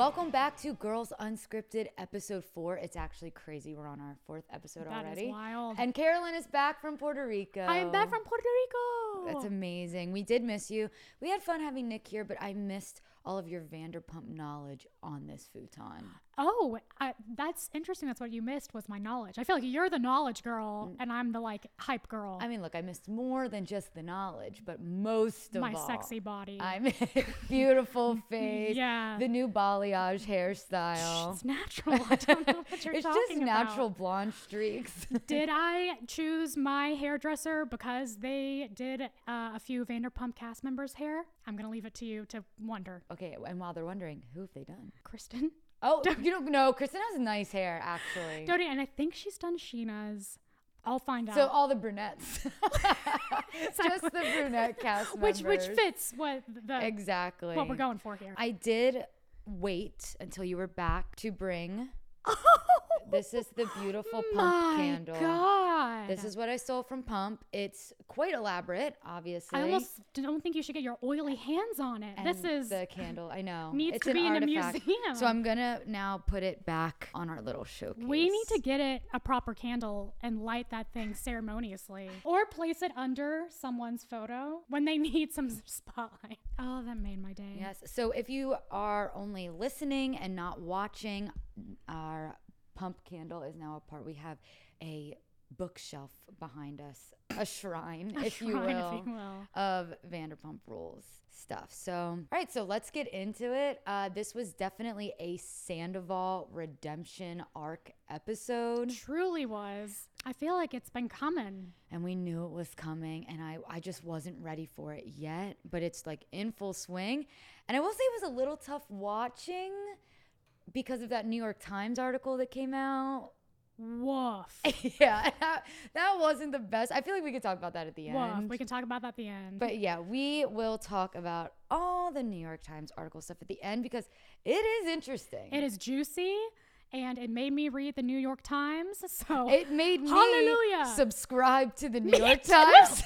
Welcome back to Girls Unscripted, episode four. It's actually crazy. We're on our fourth episode That is already. wild. And Carolyn is back from Puerto Rico. I am back from Puerto Rico. That's amazing. We did miss you. We had fun having Nick here, but I missed all of your Vanderpump knowledge on this futon. Oh, I, that's interesting. That's what you missed was my knowledge. I feel like you're the knowledge girl, and I'm the like hype girl. Mm. I mean, look, I missed more than just the knowledge, but most of my all, sexy body. I mean, beautiful face, Yeah. the new balayage hairstyle. it's natural. I don't know what you're It's talking just natural about. blonde streaks. Did I choose my hairdresser because they did uh, a few Vanderpump cast members' hair? I'm gonna leave it to you to wonder. okay, and while they're wondering, who have they done? Kristen, Oh, you don't know. Kristen has nice hair, actually. Dodie, and I think she's done Scheana's. I'll find out. So all the brunettes, just the brunette cast members. which which fits what the exactly what we're going for here. I did wait until you were back to bring. This is the beautiful pump My candle. God. This is what I stole from Pump. It's quite elaborate, obviously. I almost don't think you should get your oily hands on it. this is the candle. I know needs it's to an be in a museum. So I'm gonna now put it back on our little showcase. we need to get it a proper candle and light that thing ceremoniously, or place it under someone's photo when they need some spotlight. Oh, that made my day. Yes. So if you are only listening and not watching, our pump candle is now a part. We have a bookshelf behind us, a shrine, A if, you will, if you will. of Vanderpump Rules stuff. So, all right. So let's get into it. Uh, this was definitely a Sandoval redemption arc episode. Truly was. I feel like it's been coming. and we knew it was coming and I, I just wasn't ready for it yet but it's like in full swing and i will say it was a little tough watching because of that new york times article that came out Woof. yeah that, that wasn't the best i feel like we could talk about that at the Woof. end We can talk about that at the end. but yeah we will talk about all the new york times article stuff at the end because it is interesting it is juicy and it made me read the New York Times. So it made me Hallelujah. subscribe to the new Me york times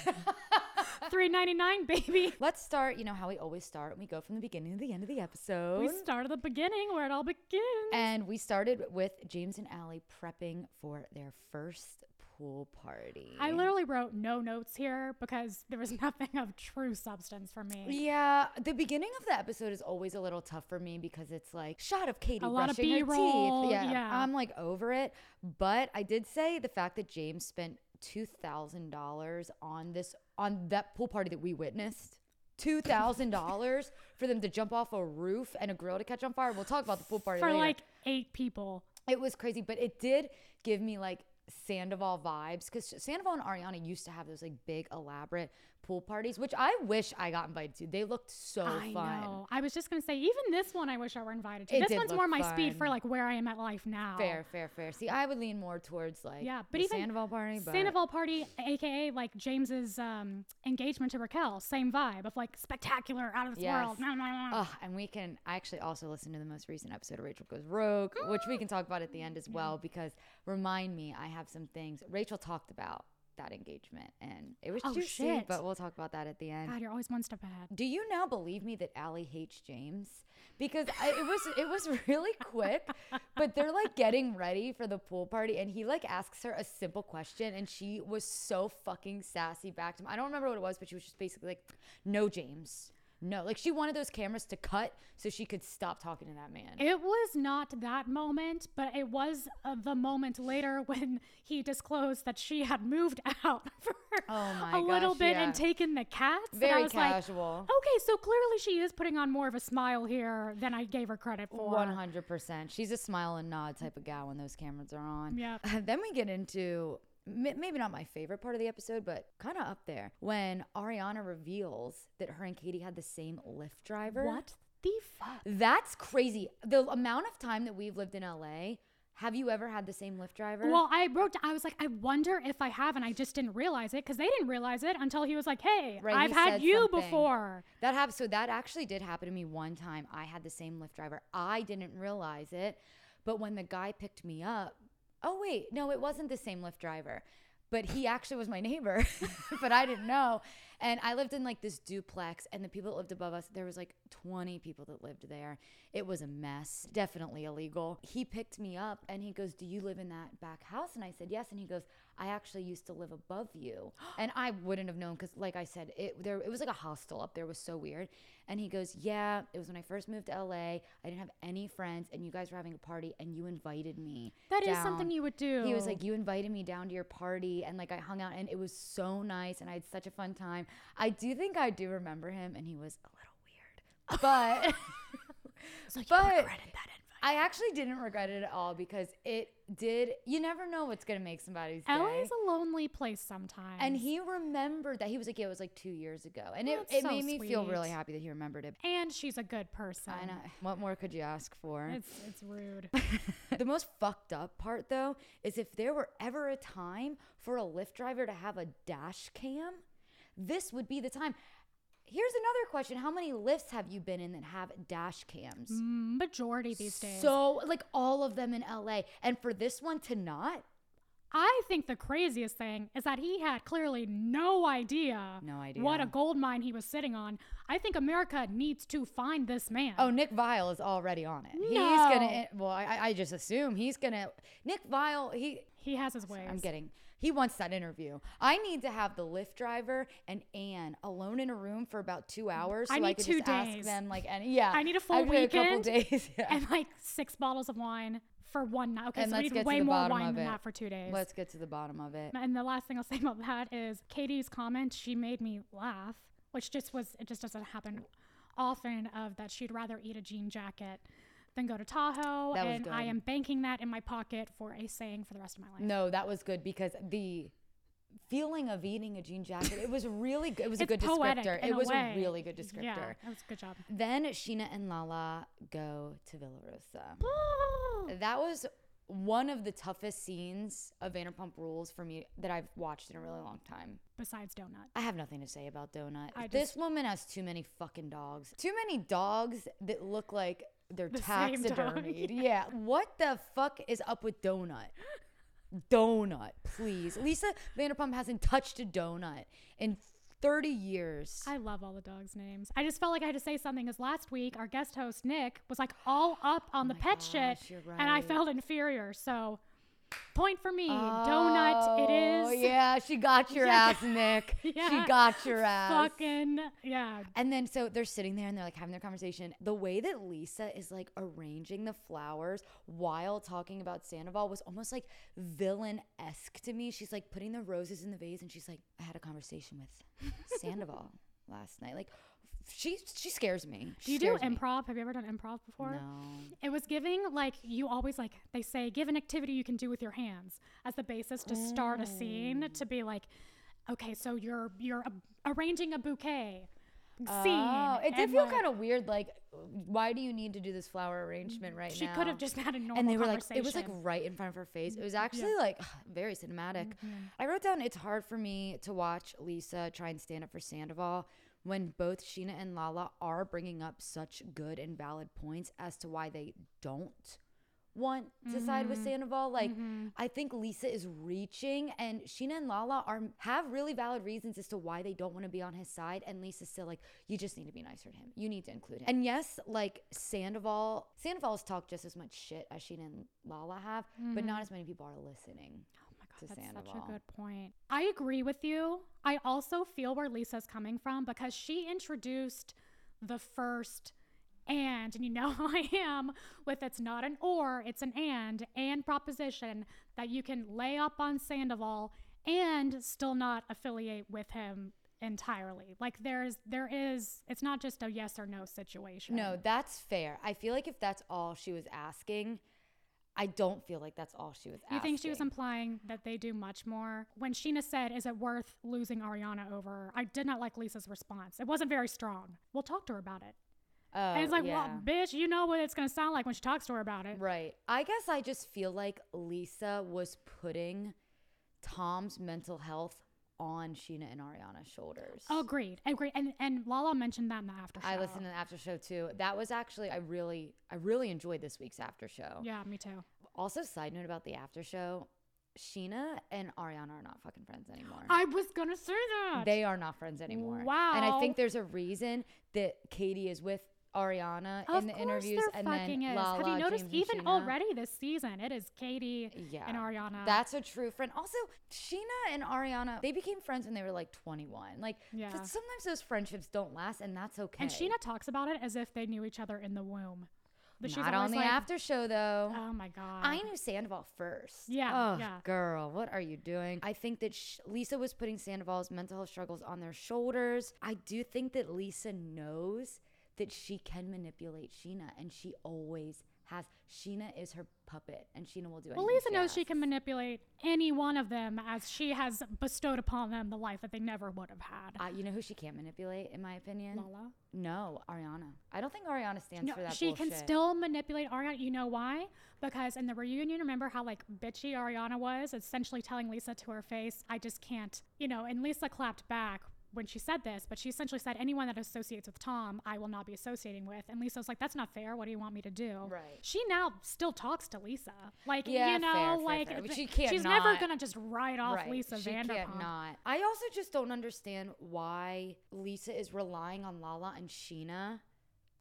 three ninety nine, baby. Let's start, you know, how we always start. We go from the beginning to the end of the episode. We start at the beginning where it all begins. and we started with James and Ally prepping for their first pool party. I literally wrote no notes here because there was nothing of true substance for me. Yeah, the beginning of the episode is always a little tough for me because it's like shot of Katie A lot of brushing her B-roll, teeth. Yeah, yeah. I'm like over it. But I did say the fact that James spent two thousand dollars on this on that pool party that we witnessed. Two thousand dollars for them to jump off a roof and a grill to catch on fire. We'll talk about the pool party For later. like eight people. It was crazy, but it did give me like Sandoval vibes because Sandoval and Ariana used to have those like big elaborate pool parties, which I wish I got invited to. They looked so I fun. know. I was just gonna say, even this one, I wish I were invited to. It this one's more my speed for like where I am at life now. Fair, fair, fair. See, I would lean more towards like Yeah, but even Sandoval party. But Sandoval party, aka like James's um, engagement to Raquel, same vibe of like spectacular, out of this Yes. world. Nah, nah, nah. Oh, and we can. I actually also listened to the most recent episode of Rachel Goes Rogue, which we can talk about at the end as well. Because remind me, I have some things Rachel talked about that engagement, and it was Oh, juicy. shit. But we'll talk about that at the end. God, you're always one step ahead. Do you now believe me that Ally hates James? Because I, it was it was really quick, but they're like getting ready for the pool party, and he like asks her a simple question, and she was so fucking sassy back to him. I don't remember what it was, but she was just basically like, "No, James, no." Like she wanted those cameras to cut so she could stop talking to that man. It was not that moment, but it was uh, the moment later when he disclosed that she had moved out for Oh a little bit yeah. and taken the cats. Very was casual. Like, okay, so clearly she is putting on more of a smile here than I gave her credit for. One hundred percent. She's a smile and nod type of gal when those cameras are on. Yeah. then we get into maybe not my favorite part of the episode, but kind of up there when Ariana reveals that her and Katie had the same Lyft driver. What the fuck? That's crazy. The amount of time that we've lived in LA. Have you ever had the same Lyft driver? Well, I wrote. I was like, I wonder if I have, and I just didn't realize it because they didn't realize it until he was like, "Hey, Right, I've had you something. before." That happened. So that actually did happen to me one time. I had the same Lyft driver. I didn't realize it, but when the guy picked me up, oh wait, no, it wasn't the same Lyft driver, but he actually was my neighbor, but I didn't know. And I lived in like this duplex, and the people that lived above us, there was like 20 people that lived there. It was a mess, definitely illegal. He picked me up and he goes, Do you live in that back house? And I said, Yes. And he goes, I actually used to live above you. And I wouldn't have known because, like I said, it there it was like a hostel up there. It was so weird. And he goes, Yeah, it was when I first moved to LA. I didn't have any friends, and you guys were having a party, and you invited me. That is down." something you would do. He was like, You invited me down to your party, and like I hung out, and it was so nice, and I had such a fun time. I do think I do remember him, and he was a little weird. But. Like, but- you regretted that invite. I actually didn't regret it at all because it did. You never know what's gonna make somebody's day. LA's a lonely place sometimes. and he remembered that he was like, "Yeah, it was like two years ago," and it, that's it so made me feel really happy that he remembered it. and she's a good person. I know. What more could you ask for? It's it's rude. the most fucked up part, though, is if there were ever a time for a Lyft driver to have a dash cam, this would be the time. Here's another question: How many lifts have you been in that have dash cams? Mm, majority these days. So, like all of them in LA, and for this one to not, I think the craziest thing is that he had clearly no idea, No idea. what a gold mine he was sitting on. I think America needs to find this man. Oh, Nick Viall is already on it. He's No. gonna. Eh, well, I, I just assume he's gonna. Nick Viall. He. he has his ways. I'm getting. He wants that interview. I need to have the Lyft driver and Anne alone in a room for about two hours. So I I, need could two just ask days. them like any. Yeah. I need a full Actually, A couple days. Yeah. and like six bottles of wine for one night. Okay, And so we need way more wine of than that for two days. Let's get to the bottom of it. And the last thing I'll say about that is Katie's comment. She made me laugh, which just was it just doesn't happen often. Of that she'd rather eat a jean jacket than go to Tahoe, That and I am banking that in my pocket for a saying for the rest of my life. No, that was good because the feeling of eating a jean jacket, it was really good. It was a good descriptor. It a was way. a really good descriptor. Yeah, that was a good job. Then Scheana and Lala go to Villa Rosa. That was one of the toughest scenes of Vanderpump Rules for me that I've watched in a really long time. Besides donut. I have nothing to say about Donut. I this just- woman has too many fucking dogs. Too many dogs that look like they're The taxidermied. yeah. What the fuck is up with Donut? Donut, please. Lisa Vanderpump hasn't touched a donut in 30 years. I love all the dogs' names. I just felt like I had to say something because last week our guest host Nick was like all up on oh the my pet shit, gosh, you're and I felt inferior. So, point for me, donut. it oh, is. Oh. Yeah, she got your Yeah. ass, Nick. Yeah. She got your ass. Fucking yeah. And then so they're sitting there and they're like having their conversation. The way that Lisa is like arranging the flowers while talking about Sandoval was almost like villain esque to me. She's like putting the roses in the vase and she's like, I had a conversation with Sandoval last night. Like she she scares me. Do you do scares me. improv? Have you ever done improv before? No. It was giving like you always like they say give an activity you can do with your hands as the basis to start a scene oh. to be like, okay, so you're you're a- arranging a bouquet oh, scene. Oh, it did feel like, kind of weird. Like, why do you need to do this flower arrangement right She now? She could have just had a normal conversation. and they were like it was like right in front of her face it was actually like very cinematic mm-hmm. i wrote down it's hard for me to watch lisa try and stand up for sandoval when both scheana and lala are bringing up such good and valid points as to why they don't want to side with mm-hmm. sandoval like mm-hmm. i think lisa is reaching and scheana and lala are have really valid reasons as to why they don't want to be on his side and lisa's still like you just need to be nicer to him. You need to include him. And yes like sandoval sandoval's talked just as much shit as scheana and lala have but not mm-hmm. as many people are listening to that's such a good point. I agree with you. I also feel where Lisa's coming from because she introduced the first and, and you know how I am with it's not an or, it's an and, and proposition that you can lay up on Sandoval and still not affiliate with him entirely. Like there's, there is, it's not just a yes or no situation. no that's fair i feel like if that's all she was asking i don't feel like that's all she was asking You think she was implying that they do much more? When Scheana said, Is it worth losing Ariana over? I did not like Lisa's response. It wasn't very strong. We'll talk to her about it. oh, and it's oh, like, yeah. Well, bitch, you know what it's going to sound like when she talks to her about it. Right. I guess I just feel like Lisa was putting Tom's mental health on Scheana and Ariana's shoulders. Agreed. Agreed. And and Lala mentioned that in the after show. I listened to the after show too. That was actually I really I really enjoyed this week's after show. Yeah, me too. Also, side note about the after show, Scheana and Ariana are not fucking friends anymore. I was gonna say that. They are not friends anymore. Wow. And I think there's a reason that Katie is with Ariana of in the interviews and then is. Lala, Have you noticed James, even already this season it is Katie Yeah. and Ariana. That's a true friend. Also, Scheana and Ariana, they became friends when they were like 21. Like, Yeah. but sometimes those friendships don't last, and that's okay. and Scheana talks about it as if they knew each other in the womb. But she's not on the like, after show though. Oh my god. I knew Sandoval first. Yeah, Oh, yeah. girl, what are you doing? I think that sh- Lisa was putting Sandoval's mental health struggles on their shoulders. I do think that Lisa knows that she can manipulate Scheana, and she always has. Scheana is her puppet, and Scheana will do anything. Well, Lisa knows she can manipulate any one of them as she has bestowed upon them the life that they never would have had. Uh, you know who she can't manipulate, in my opinion? Lala. No, Ariana. I don't think Ariana stands No, for that she bullshit. can still manipulate Ariana. You know why? Because in the reunion, remember how like bitchy Ariana was, essentially telling Lisa to her face, "I just can't," you know. And Lisa clapped back when she said this, but she essentially said, "Anyone that associates with Tom, I will not be associating with." And Lisa was like, "That's not fair. What do you want me to do?" Right. She now still talks to Lisa, like Yeah, you know, fair, fair, like fair. But th- she can't she's never gonna just write off Right. Lisa she Vanderpump. can't not. I also just don't understand why Lisa is relying on Lala and Scheana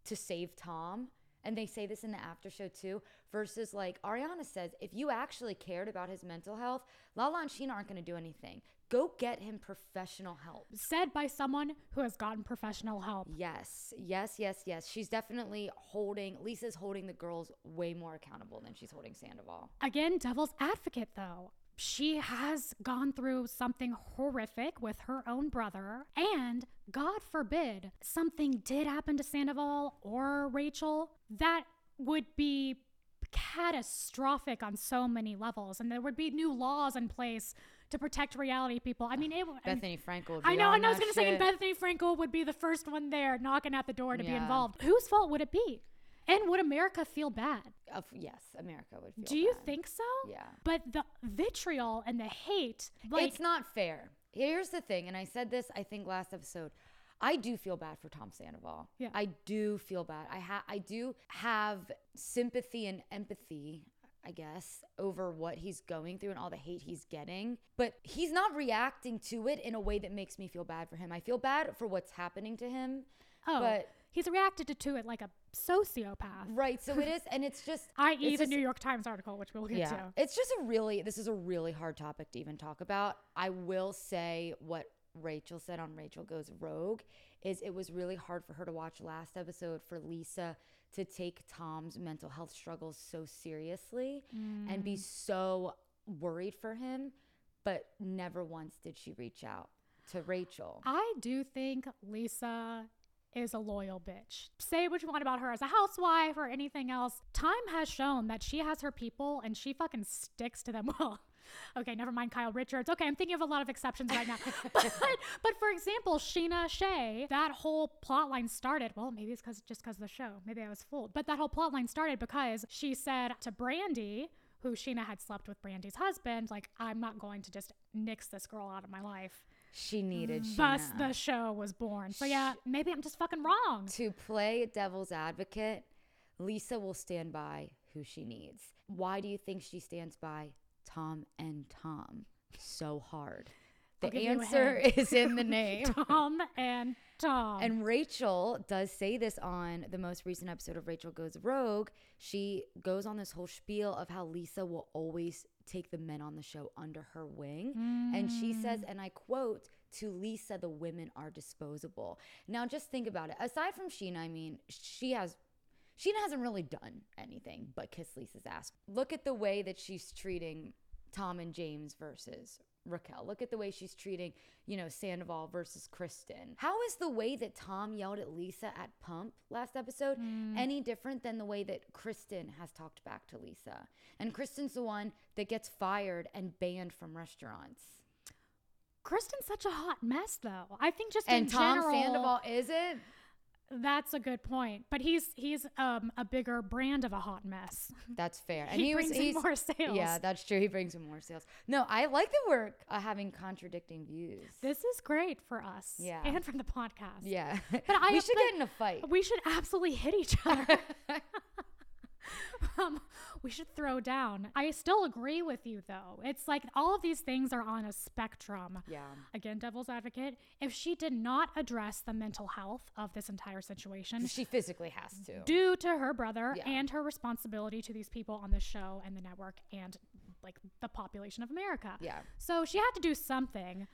to save Tom. And they say this in the after show too. Versus like Ariana says, if you actually cared about his mental health, Lala and Scheana aren't going to do anything. Go get him professional help. Said by someone who has gotten professional help. Yes, yes, yes, yes. She's definitely holding, Lisa's holding the girls way more accountable than she's holding Sandoval. again, devil's advocate though. She has gone through something horrific with her own brother, and God forbid something did happen to Sandoval or Rachel that would be catastrophic on so many levels, and there would be new laws in place to protect reality people. I mean, it, Bethenny Frankel. would I know, and I was going to say. Bethenny Frankel would be the first one there knocking at the door to be involved. Whose fault would it be? And would America feel bad? Of- yes, America would feel Do you bad. think so? Yeah. But the vitriol and the hate, like, it's not fair. Here's the thing, and I said this I think last episode. I do feel bad for Tom Sandoval. Yeah. I do feel bad. I ha- I do have sympathy and empathy, I guess, over what he's going through and all the hate he's getting. But he's not reacting to it in a way that makes me feel bad for him. I feel bad for what's happening to him. oh, but he's reacted to, to it like a sociopath. right, so it is, and it's just I.e., the just- New York Times article, which we'll get yeah, to. it's just a really this is a really hard topic to even talk about. I will say what Rachel said on Rachel Goes Rogue is it was really hard for her to watch last episode for Lisa to take Tom's mental health struggles so seriously and Mm. be so worried for him, but never once did she reach out to Rachel. I do think Lisa is a loyal bitch. Say what you want about her as a housewife or anything else. Time has shown that she has her people and she fucking sticks to them. Well, okay, never mind Kyle Richards. Okay, I'm thinking of a lot of exceptions right now. but, but for example, Scheana Shay, that whole plot line started. Well, maybe it's because just because of the show. Maybe I was fooled. But that whole plot line started because she said to Brandi, who Scheana had slept with Brandi's husband, like, I'm not going to just nix this girl out of my life. she needed mm. Thus, Scheana. the show was born. So yeah, maybe I'm just fucking wrong. to play devil's advocate, Lisa will stand by who she needs. Why do you think she stands by Tom and Tom so hard? The give you a answer is in the name. Tom and Tom. And Rachel does say this on the most recent episode of Rachel Goes Rogue. She goes on this whole spiel of how Lisa will always take the men on the show under her wing. And she says, Mm. and I quote, to Lisa, the women are disposable. Now, just think about it. Aside from Scheana, I mean, she has. Scheana hasn't really done anything but kiss Lisa's ass. Look at the way that she's treating Tom and James versus Raquel. Look at the way she's treating, you know, Sandoval versus Kristen. How is the way that Tom yelled at Lisa at Pump last episode hmm. any different than the way that Kristen has talked back to Lisa? And Kristen's the one that gets fired and banned from restaurants. Kristen's such a hot mess, though. I think just And in Tom general, Sandoval isn't? That's a good point. But he's he's um a bigger brand of a hot mess. That's fair. And He he, was brings in more sales. Yeah, that's true. He brings in more sales. No, I like that we're uh, having contradicting views. This is great for us. Yeah. And for the podcast. yeah. But I we should get in a fight. We should absolutely hit each other. um, we should throw down. I still agree with you though. It's like all of these things are on a spectrum. Yeah. Again, devil's advocate. If she did not address the mental health of this entire situation, She physically has to. due to her brother Yeah. and her responsibility to these people on the show and the network and like the population of America. Yeah. So she had to do something.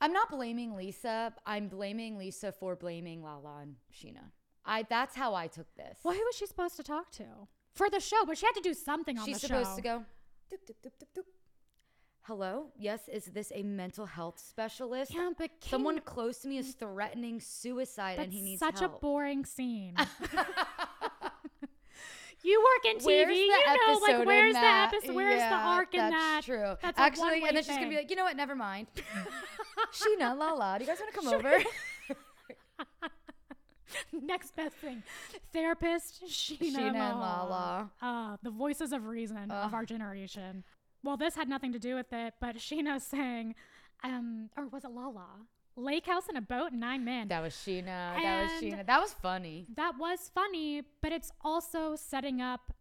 I'm not blaming Lisa. I'm blaming Lisa for blaming Lala and Scheana. I that's how I took this. Well, who was she supposed to talk to for the show? But she had to do something on She's the show. She's supposed to go. Doop, doop, doop, doop, doop. Hello. Yes. Is this a mental health specialist? Yeah, but Someone close to me is threatening suicide, and he needs help. such help. a boring scene. you work in TV, Where's the you know, episode like where's the episode? Where's the Yeah, arc in that's that? That's true. That's Actually, and then she's gonna be like, you know what? Never mind. Scheana, Lala, do you guys want to come over? Next best thing, therapist Scheana, Scheana and Lala. Uh, the voices of reason of our generation. Well, this had nothing to do with it, but Scheana's saying, um, or was it Lala? Lake house in a boat and nine men. That was Scheana. That was Scheana. That was funny. that was funny, but it's also setting up.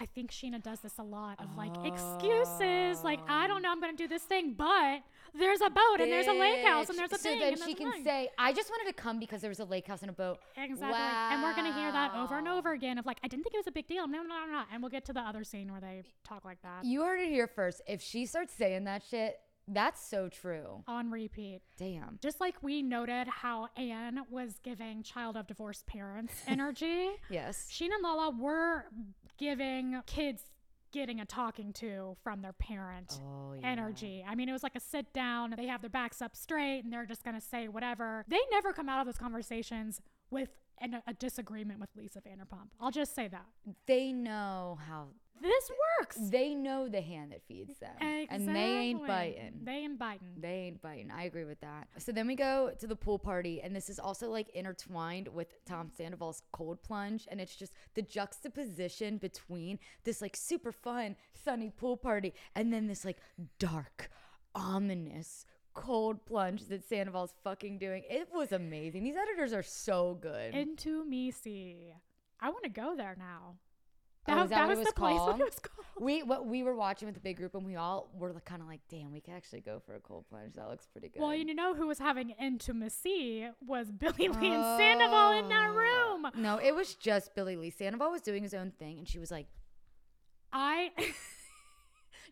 I think Scheana does this a lot of like excuses, like I don't oh. know, I'm gonna do this thing, but there's a boat and there's a lake house and there's a so thing. then and she can thing. say, "I just wanted to come because there was a lake house and a boat." exactly, and we're gonna hear that over and over again of like I didn't think it was a big deal, no, no, no, no, and we'll get to the other scene where they talk like that You heard it here first. If she starts saying that shit, that's so true. on repeat. Damn. Just like we noted how Anne was giving child of divorced parents energy. Yes. Scheana and Lala were giving kids getting a talking to from their parent Oh yeah. energy. I mean, it was like a sit down, they have their backs up straight and they're just going to say whatever. They never come out of those conversations with an, a disagreement with Lisa Vanderpump. I'll just say that. They know how. This works. They know the hand that feeds them, and they ain't biting. They ain't biting. They ain't biting. I agree with that. So then we go to the pool party, and this is also like intertwined with Tom Sandoval's cold plunge, and it's just the juxtaposition between this like super fun sunny pool party and then this like dark, ominous cold plunge that Sandoval's fucking doing. It was amazing. These editors are so good. Into me see. I want to go there now. Oh, is that what it was the place called? it was called. we what we were watching with the big group, and we all were like, kind of like, "Damn, we could actually go for a cold plunge. That looks pretty good." Well, you know who was having intimacy was Billie Lee and oh. Sandoval in that room. No, it was just Billie Lee. Sandoval was doing his own thing, and she was like, I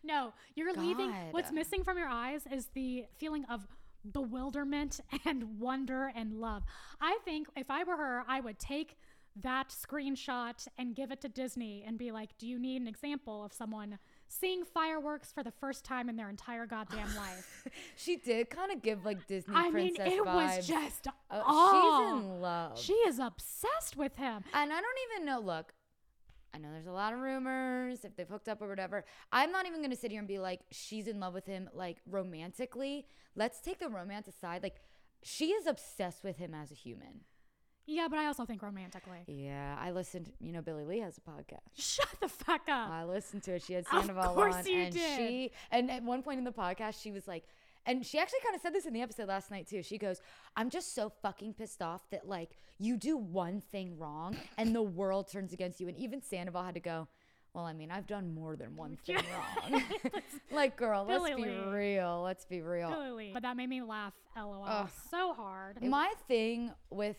No, you're leaving what's missing from your eyes is the feeling of bewilderment and wonder and love. I think if I were her, I would take that screenshot and give it to Disney and be like, "Do you need an example of someone seeing fireworks for the first time in their entire goddamn life?" she did kind of give like Disney I mean, it vibes. was just Oh, awe. she's in love, She is obsessed with him. and I don't even know. Look, I know there's a lot of rumors if they've hooked up or whatever. I'm not even gonna sit here and be like she's in love with him like romantically. Let's take the romance aside. Like she is obsessed with him as a human. Yeah, but I also think romantically. Yeah, I listened. You know, Billie Lee has a podcast. Shut the fuck up. I listened to it. She had Of Sandoval course on, you and did. she and at one point in the podcast, she was like, and she actually kind of said this in the episode last night too. She goes, "I'm just so fucking pissed off that like you do one thing wrong and the world turns against you." And even Sandoval had to go. Well, I mean, I've done more than one thing wrong. like, girl, let's Billie be Lee. real. Let's be real. Billie Lee. But that made me laugh, lol, Ugh. so hard. My thing with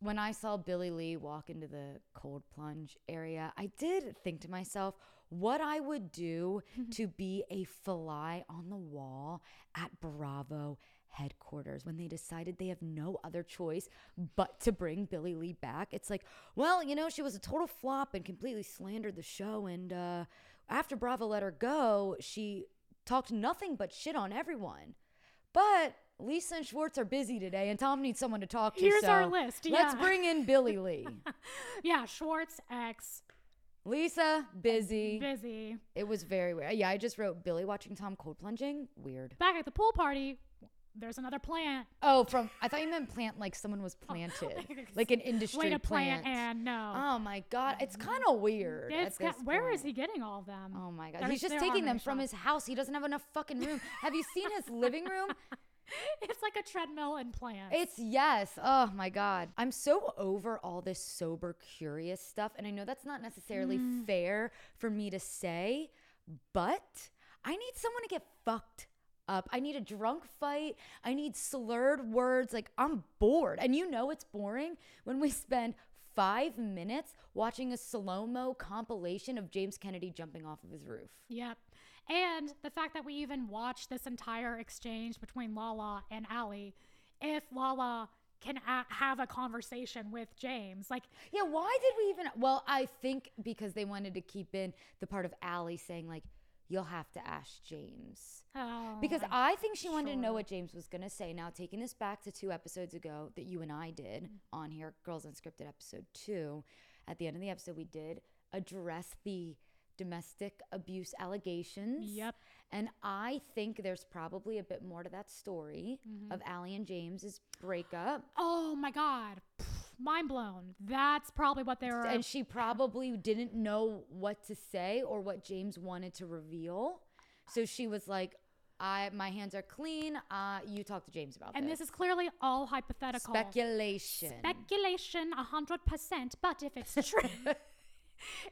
when I saw Billie Lee walk into the cold plunge area, I did think to myself what I would do to be a fly on the wall at Bravo headquarters when they decided they have no other choice but to bring Billie Lee back. It's like, well, you know, she was a total flop and completely slandered the show. And uh, after Bravo let her go, she talked nothing but shit on everyone. But Lisa and Schwartz are busy today, and Tom needs someone to talk to. Here's our so list, Let's bring in Billie Lee. yeah, Schwartz X Lisa, busy. busy. It was very weird. Yeah, I just wrote Billie watching Tom cold plunging. Weird. Back at the pool party, there's another plant. Oh, from I thought you meant plant like someone was planted, like an industry Way to plant. and no. Oh my god, it's um, kind of weird. it's this where is he getting all of them? Oh my god, They're- he's just taking them from shots. his house. He doesn't have enough fucking room. have you seen his living room? it's like a treadmill and plants. It's yes. Oh my God. I'm so over all this sober, curious stuff. And I know that's not necessarily mm. fair for me to say, but I need someone to get fucked up. I need a drunk fight. I need slurred words. Like, I'm bored. And you know it's boring when we spend five minutes watching a slow mo compilation of James Kennedy jumping off of his roof. Yep. And the fact that we even watched this entire exchange between Lala and Ally, if Lala can a- have a conversation with James, like, Yeah, why did we even? Well, I think because they wanted to keep in the part of Ally saying, like, you'll have to ask James. oh, Because I- I think she wanted to know what James was going to say. Now, taking this back to two episodes ago that you and I did Mm. on here, Girls Unscripted episode two, at the end of the episode, we did address the domestic abuse allegations. Yep. And I think there's probably a bit more to that story Mm-hmm. of Ally and James's breakup. oh my God, mind blown. That's probably what they were. And she probably didn't know what to say or what James wanted to reveal. So she was like, I my hands are clean. Uh, you talk to James about and this. this is clearly all hypothetical. speculation. Speculation, a hundred percent. But if it's true,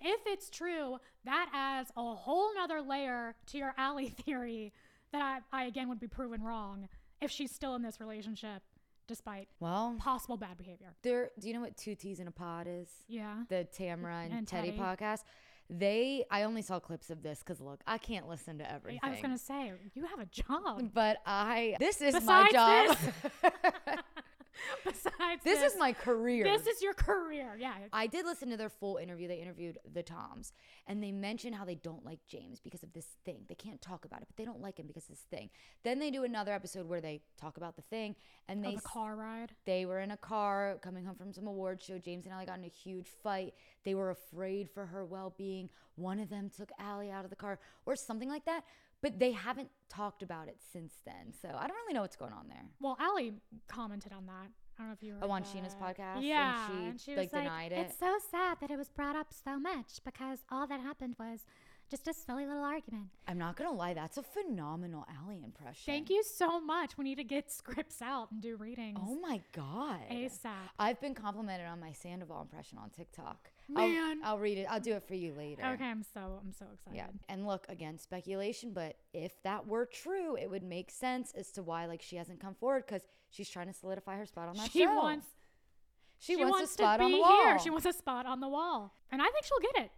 if it's true, that adds a whole nother layer to your Ally theory that I, I again would be proven wrong if she's still in this relationship, despite well, possible bad behavior. there. Do you know what two teas in a pod is? Yeah. The Tamara and, And Teddi, Teddi. podcast. They. I only saw clips of this because look, I can't listen to everything. I was gonna say you have a job. But I. This is my Besides job. Besides, this is my career. This is your career. Yeah. I did listen to their full interview. They interviewed the Toms, and they mentioned how they don't like James because of this thing. They can't talk about it, but they don't like him because of this thing. Then they do another episode where they talk about the thing, and oh, they Of a s- car ride. they were in a car coming home from some award show. James and Ally got in a huge fight. They were afraid for her well being. One of them took Ally out of the car or something like that. But they haven't talked about it since then. So I don't really know what's going on there. Well, Ally commented on that. I don't know if you heard Oh, on that. Scheana's podcast? And Yeah, she, and she like, like, denied it? It's so sad that it was brought up so much because all that happened was just a silly little argument. I'm not going to lie. That's a phenomenal Ally impression. Thank you so much. We need to get scripts out and do readings. Oh my God. ASAP. I've been complimented on my Sandoval impression on TikTok. Man. I'll, I'll read it. I'll do it for you later. Okay, I'm so I'm so excited. Yeah. And look, again, speculation, but if that were true, it would make sense as to why like she hasn't come forward because she's trying to solidify her spot on that She show. wants she, she wants, wants a spot to on the wall. here. She wants a spot on the wall, and I think she'll get it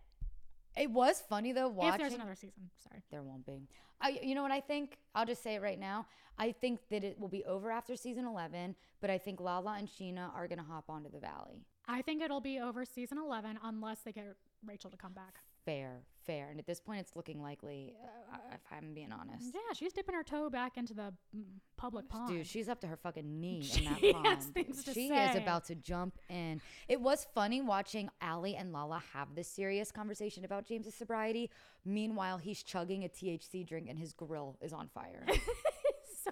it was funny though watching. if there's another season. Sorry. there won't be. I, you know what I think? I'll just say it right now. I think that it will be over after season 11, but I think Lala and Scheana are going to hop onto the Valley. I think it'll be over season 11 unless they get Rachel to come back. Fair, fair. And at this point, it's looking likely, uh, if I'm being honest. Yeah, she's dipping her toe back into the mm, public pond. Dude, she's up to her fucking knee in She that has things to she is about to jump in. It was funny watching Ally and Lala have this serious conversation about James's sobriety. Meanwhile, he's chugging a THC drink and his grill is on fire. so,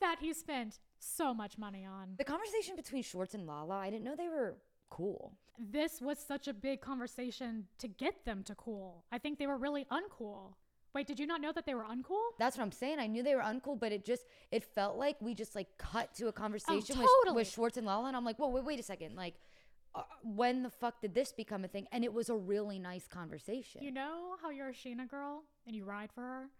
that he spent so much money on. the conversation between Schwartz and Lala, I didn't know they were cool. This was such a big conversation to get them to cool. I think they were really uncool. Wait, did you not know that they were uncool? That's what I'm saying. I knew they were uncool, but it just it felt like we just like cut to a conversation with, Oh, totally. with Schwartz and Lala, and I'm like, whoa, wait, wait a second, like. Uh, when the fuck did this become a thing? And it was a really nice conversation. You know how you're a Scheana girl and you ride for her?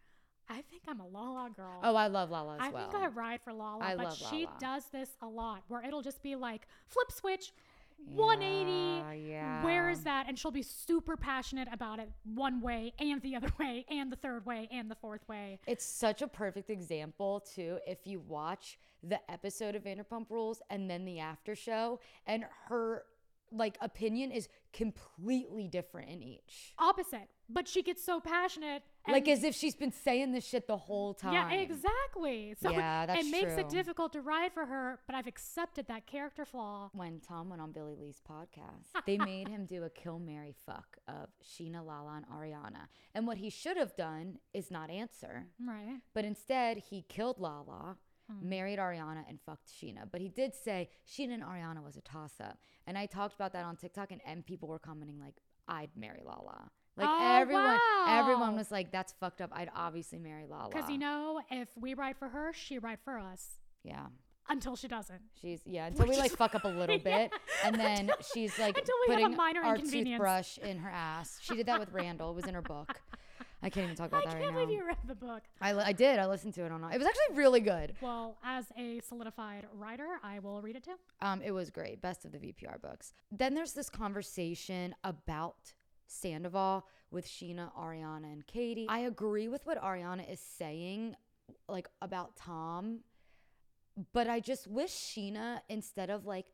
I think I'm a Lala girl. oh, I love Lala as I well. think I ride for Lala, I but she Lala. does this a lot where it'll just be like flip switch, 180. Yeah, Where is that? And she'll be super passionate about it one way and the other way and the third way and the fourth way. It's such a perfect example too. If you watch the episode of Vanderpump Rules and then the after show, and her like opinion is completely different in each. Opposite, but she gets so passionate. like as if she's been saying this shit the whole time. Yeah, exactly. So Yeah, that's it makes it difficult to ride for her, but I've accepted that character flaw. When Tom went on Billie Lee's podcast, they made him do a kill Mary fuck of Scheana, Lala, and Ariana. And what he should have done is not answer. Right. But instead, he killed Lala, Hmm. married Ariana, and fucked Scheana. But he did say Scheana and Ariana was a toss up. And I talked about that on TikTok, and, and people were commenting, like, I'd marry Lala. Like, Oh, everyone, everyone was like, that's fucked up. I'd obviously marry Lala. Because you know, if we ride for her, she ride for us. Yeah. until she doesn't. She's yeah until we Which like fuck up a little bit, and then she's like Until we have a putting minor our toothbrush in her ass. She did that with Randall. It was in her book. I can't even talk I about that I can't believe you read the book. I, li- I did. I listened to it on. It was actually really good. Well, as a solidified writer, I will read it too. Um, it was great. Best of the VPR books. Then there's this conversation about Sandoval with Scheana, Ariana, and Katie. I agree with what Ariana is saying, like about Tom, but I just wish Scheana, instead of like,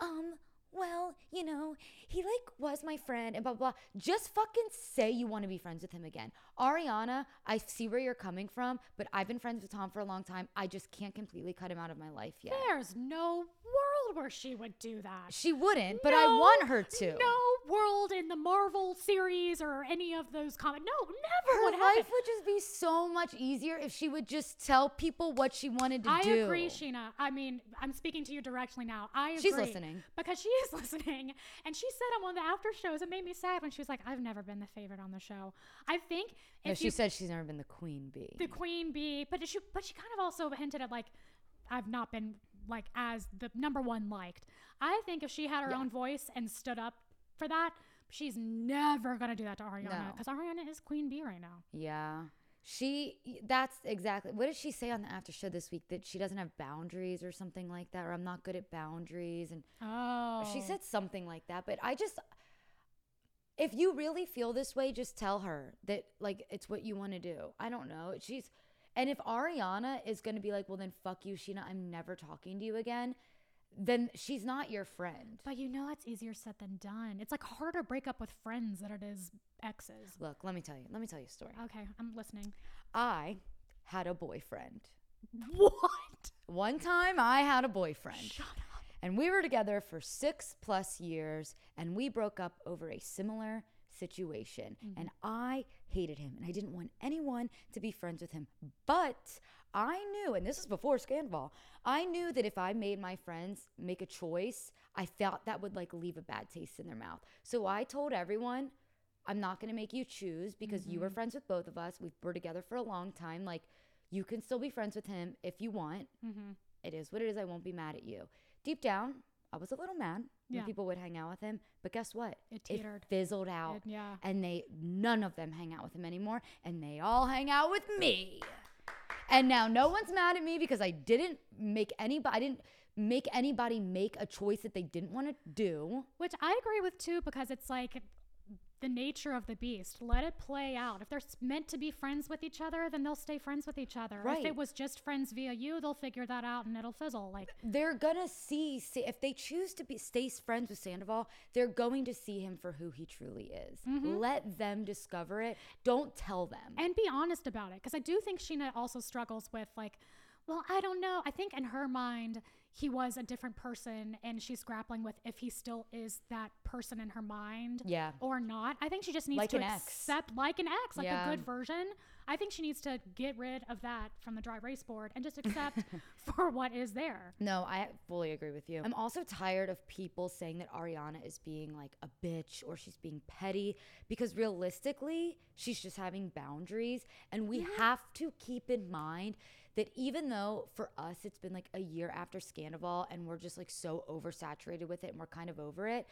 um, well, you know, he like was my friend and blah blah. blah. Just fucking say you want to be friends with him again. Ariana, I see where you're coming from, but I've been friends with Tom for a long time. I just can't completely cut him out of my life yet. There's no world where she would do that. She wouldn't, but I want her to. No world in the Marvel series or any of those comics. No, never Her would life happen. would just be so much easier if she would just tell people what she wanted to I do. I agree, Scheana. I mean, I'm speaking to you directly now. I agree. She's listening. Because she is listening. And she said on one of the after shows, it made me sad when she was like, I've never been the favorite on the show. I think No, she you, said she's never been the queen bee. the queen bee, but she, but she kind of also hinted at like, I've not been like as the number one liked. I think if she had her Yeah. own voice and stood up for that, she's never gonna do that to Ariana No. because Ariana is queen bee right now. yeah. She that's exactly what did she say on the after show this week that she doesn't have boundaries or something like that or I'm not good at boundaries and Oh, she said something like that but I just if you really feel this way just tell her that like it's what you want to do. I don't know. She's and if Ariana is going to be like well then fuck you Scheana I'm never talking to you again then she's not your friend. But you know it's easier said than done. It's like harder to break up with friends than it is exes. Look, let me tell you. Let me tell you a story. Okay, I'm listening. I had a boyfriend. What? One time I had a boyfriend. Shut up. And we were together for six plus years, and we broke up over a similar situation. And I hated him, and I didn't want anyone to be friends with him. But I knew, and this is before Scandal, I knew that if I made my friends make a choice, I felt that would like leave a bad taste in their mouth. So I told everyone, I'm not to make you choose because you were friends with both of us. We were together for a long time. Like, you can still be friends with him if you want. Mm-hmm. It is what it is. I won't be mad at you. Deep down, I was a little mad when Yeah. people would hang out with him. But guess what? It teetered. fizzled out. It- yeah. And they none of them hang out with him anymore. And they all hang out with me. And now no one's mad at me because I didn't make anybody I didn't make anybody make a choice that they didn't want to do. Which I agree with too, because it's like the nature of the beast. Let it play out. If they're meant to be friends with each other, then they'll stay friends with each other. If it was just friends via you, they'll figure that out and it'll fizzle. Like, They're gonna see see- if they choose to be stay friends with Sandoval, they're going to see him for who he truly is. Mm-hmm. Let them discover it. Don't tell them. and be honest about it. Because I do think Scheana also struggles with, like, well, I don't know. I think in her mind, he was a different person and she's grappling with if he still is that person in her mind Yeah. or not. I think she just needs Like to an ex. accept, like an ex, like Yeah. a good version. I think she needs to get rid of that from the dry race board and just accept for what is there. No, I fully agree with you. I'm also tired of people saying that Ariana is being like a bitch or she's being petty because realistically, she's just having boundaries. And we have to keep in mind that even though for us it's been like a year after Scandoval and we're just like so oversaturated with it and we're kind of over it,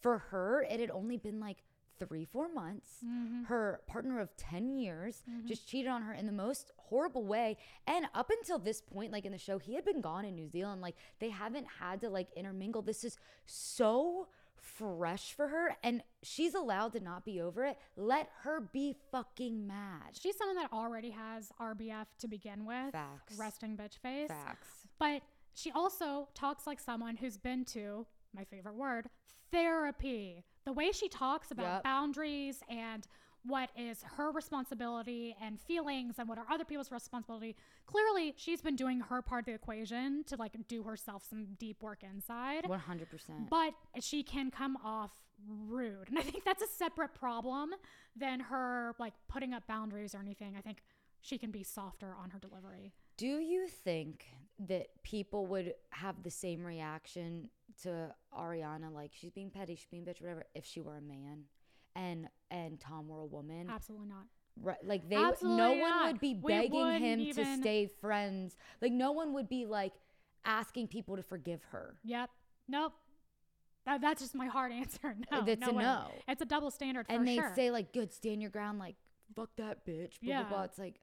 for her, it had only been like three, four months. Mm-hmm. Her partner of 10 years mm-hmm. just cheated on her in the most horrible way. And up until this point, like in the show, he had been gone in New Zealand. Like they haven't had to like intermingle. This is so fresh for her. And she's allowed to not be over it. Let her be fucking mad. She's someone that already has RBF to begin with. Facts. Resting bitch face. Facts. But she also talks like someone who's been to, my favorite word, therapy. The way she talks about Yep. boundaries and what is her responsibility and feelings and what are other people's responsibility. Clearly, she's been doing her part of the equation to like do herself some deep work inside. 100%. But she can come off rude. And I think that's a separate problem than her like putting up boundaries or anything. I think she can be softer on her delivery. Do you think that people would have the same reaction to Ariana, like she's being petty, she's being bitch, whatever, if she were a man, and and Tom were a woman? Absolutely not. Right, like they, would- no one not. would be begging him to stay friends. Like no one would be like asking people to forgive her. Yep. Nope. That, that's just my hard answer. No, That's no a way. no. It's a double standard for and they sure. say like, "Good, stand your ground." Like, fuck that bitch. Blah Yeah. blah blah. It's like,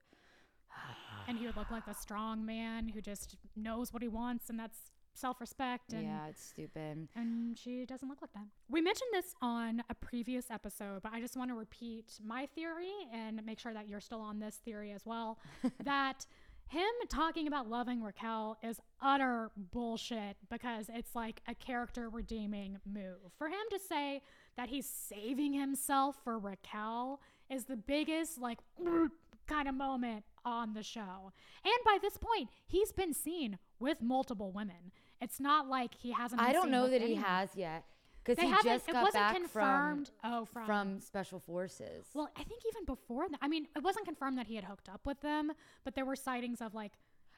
and he would look like the strong man who just knows what he wants, and that's self-respect. And yeah, it's stupid. and she doesn't look like that. We mentioned this on a previous episode, but I just want to repeat my theory and make sure that you're still on this theory as well. that him talking about loving Raquel is utter bullshit because it's like a character redeeming move. For him to say that he's saving himself for Raquel is the biggest like kind of moment on the show. And by this point, he's been seen with multiple women. It's not like he hasn't. I don't know that he has yet because he haven't. just it got wasn't back confirmed. oh, from from from special forces. Well, I think even before that. I mean, it wasn't confirmed that he had hooked up with them, but there were sightings of like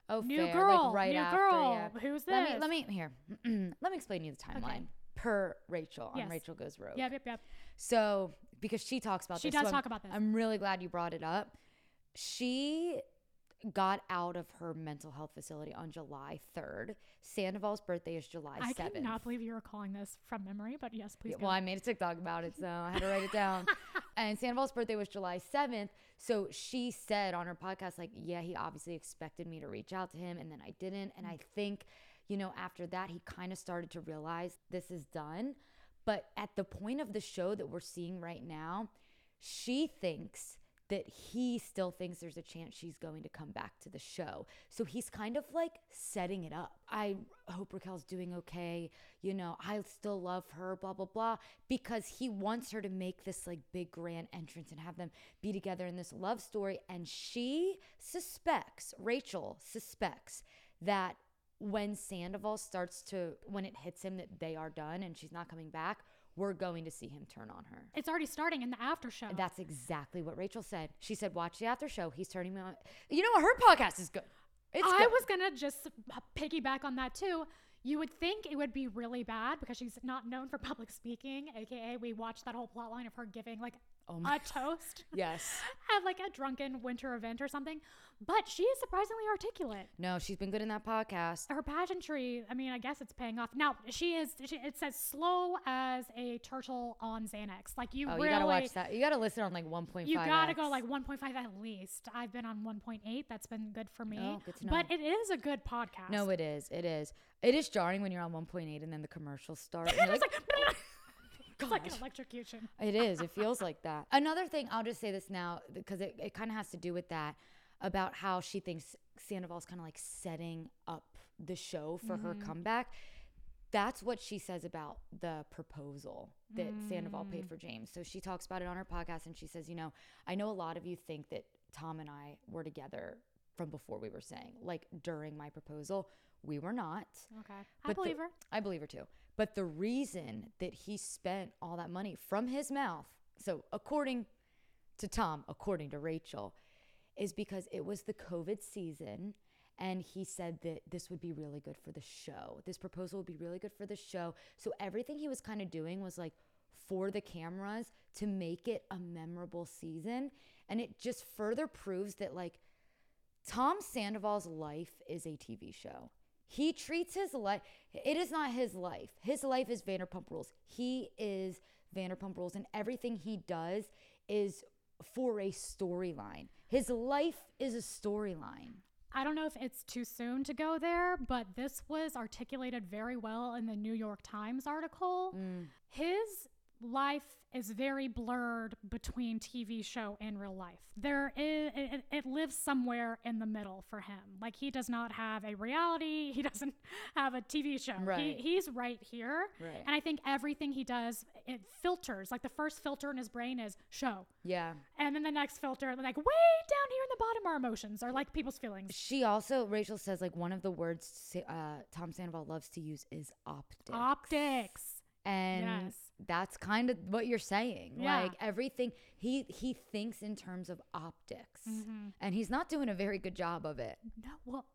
oh, new fair, girl, like right new after. girl. Yeah. Who's this? Let me let me here. let me explain you the timeline per Rachel on Yes. Rachel Goes Rogue. Yep, yep, yep. So because she talks about this. She this, does so talk I'm- about this. I'm really glad you brought it up. She got out of her mental health facility on July 3rd. Sandoval's birthday is July I 7th. cannot believe you were calling this from memory, but yes, please. Yeah, well, I made a TikTok about it, so I had to write it down. and Sandoval's birthday was July 7th. So she said on her podcast, like, yeah, he obviously expected me to reach out to him, and then I didn't. And I think, you know, after that, he kind of started to realize this is done. But at the point of the show that we're seeing right now, she thinks that he still thinks there's a chance she's going to come back to the show. So he's kind of like setting it up. I hope Raquel's doing okay. You know, I still love her, blah, blah, blah, because he wants her to make this like big grand entrance and have them be together in this love story. And she suspects, Rachel suspects that when Sandoval starts to, when it hits him that they are done and she's not coming back, we're going to see him turn on her. it's already starting in the after show. That's exactly what Rachel said. She said, "Watch the after show. He's turning me on." You know, what? her podcast is good. It's I good. was gonna just piggyback on that too. You would think it would be really bad because she's not known for public speaking, aka we watched that whole plot line of her giving like Oh my a toast yes. at like a drunken winter event or something. But she is surprisingly articulate. No, she's been good in that podcast. Her pageantry, I mean, I guess it's paying off. Now she is. She, it's as slow as a turtle on Xanax. Like you Oh, really, you gotta watch that. You gotta listen on like 1.5. You gotta go like 1.5 at least. I've been on 1.8. That's been good for me. Oh, good to know. But it is a good podcast. No, it is. It is. It is jarring when you're on 1.8 and then the commercials start. and you're like, like, it's like an electrocution. It is. It feels like that. Another thing, I'll just say this now because it, it kind of has to do with that about how she thinks Sandoval's kind of like setting up the show for her mm-hmm. comeback. That's what she says about the proposal that Sandoval paid mm. for James. So she talks about it on her podcast and she says, You know, I know a lot of you think that Tom and I were together from before we were saying, like during my proposal. We were not. Okay, I But the- believe her. I believe her too. But the reason that he spent all that money from his mouth, so according to Tom, according to Rachel, is because it was the COVID season. And he said that this would be really good for the show. This proposal would be really good for the show. So everything he was kind of doing was like for the cameras to make it a memorable season. And it just further proves that like Tom Sandoval's life is a TV show. He treats his life, it is not his life. His life is Vanderpump Rules. He is Vanderpump Rules, and everything he does is for a storyline. His life is a storyline. I don't know if it's too soon to go there, but this was articulated very well in the New York Times article. Mm. His life is very blurred between TV show and real life. There is it, it lives somewhere in the middle for him. Like he does not have a reality, he doesn't have a TV show. Right. He, he's right here. Right. And I think everything he does it filters. Like the first filter in his brain is show. Yeah. And then the next filter, like way down here in the bottom are emotions or like people's feelings. She also, Rachel says, like one of the words uh, Tom Sandoval loves to use is optics. Optics. And Yes. that's kind of what you're saying Yeah. like everything he he thinks in terms of optics Mm-hmm. and he's not doing a very good job of it No, well,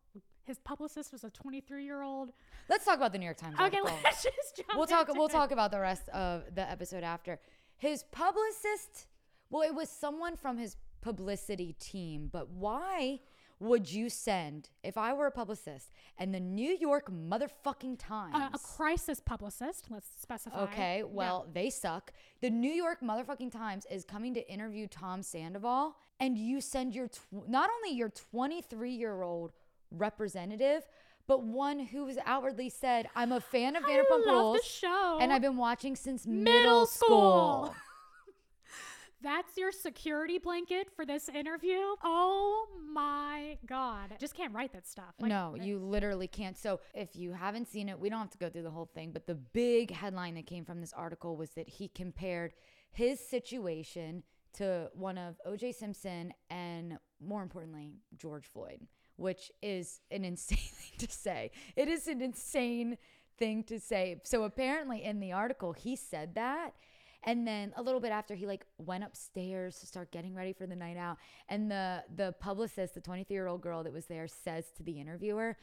his publicist was a 23 year old. let's talk about the new york times Okay, article. let's just jump. we'll talk we'll it. talk about the rest of the episode after his publicist well it was someone from his publicity team, but why would you send if I were a publicist and the New York motherfucking Times? A, a crisis publicist, let's specify. Okay, Yeah. well, they suck. The New York motherfucking Times is coming to interview Tom Sandoval, and you send your tw- not only your 23 year old representative, but one who has outwardly said, "I'm a fan of I Vanderpump love Rules, the show. and I've been watching since middle, Middle school." school. That's your security blanket for this interview? Oh my God. Just can't write that stuff. Like, no, you literally can't. So, if you haven't seen it, we don't have to go through the whole thing. But the big headline that came from this article was that he compared his situation to one of OJ Simpson and, more importantly, George Floyd, which is an insane thing to say. It is an insane thing to say. So, apparently, in the article, he said that. And then a little bit after he like went upstairs to start getting ready for the night out and the the publicist, the 23-year-old girl that was there says to the interviewer,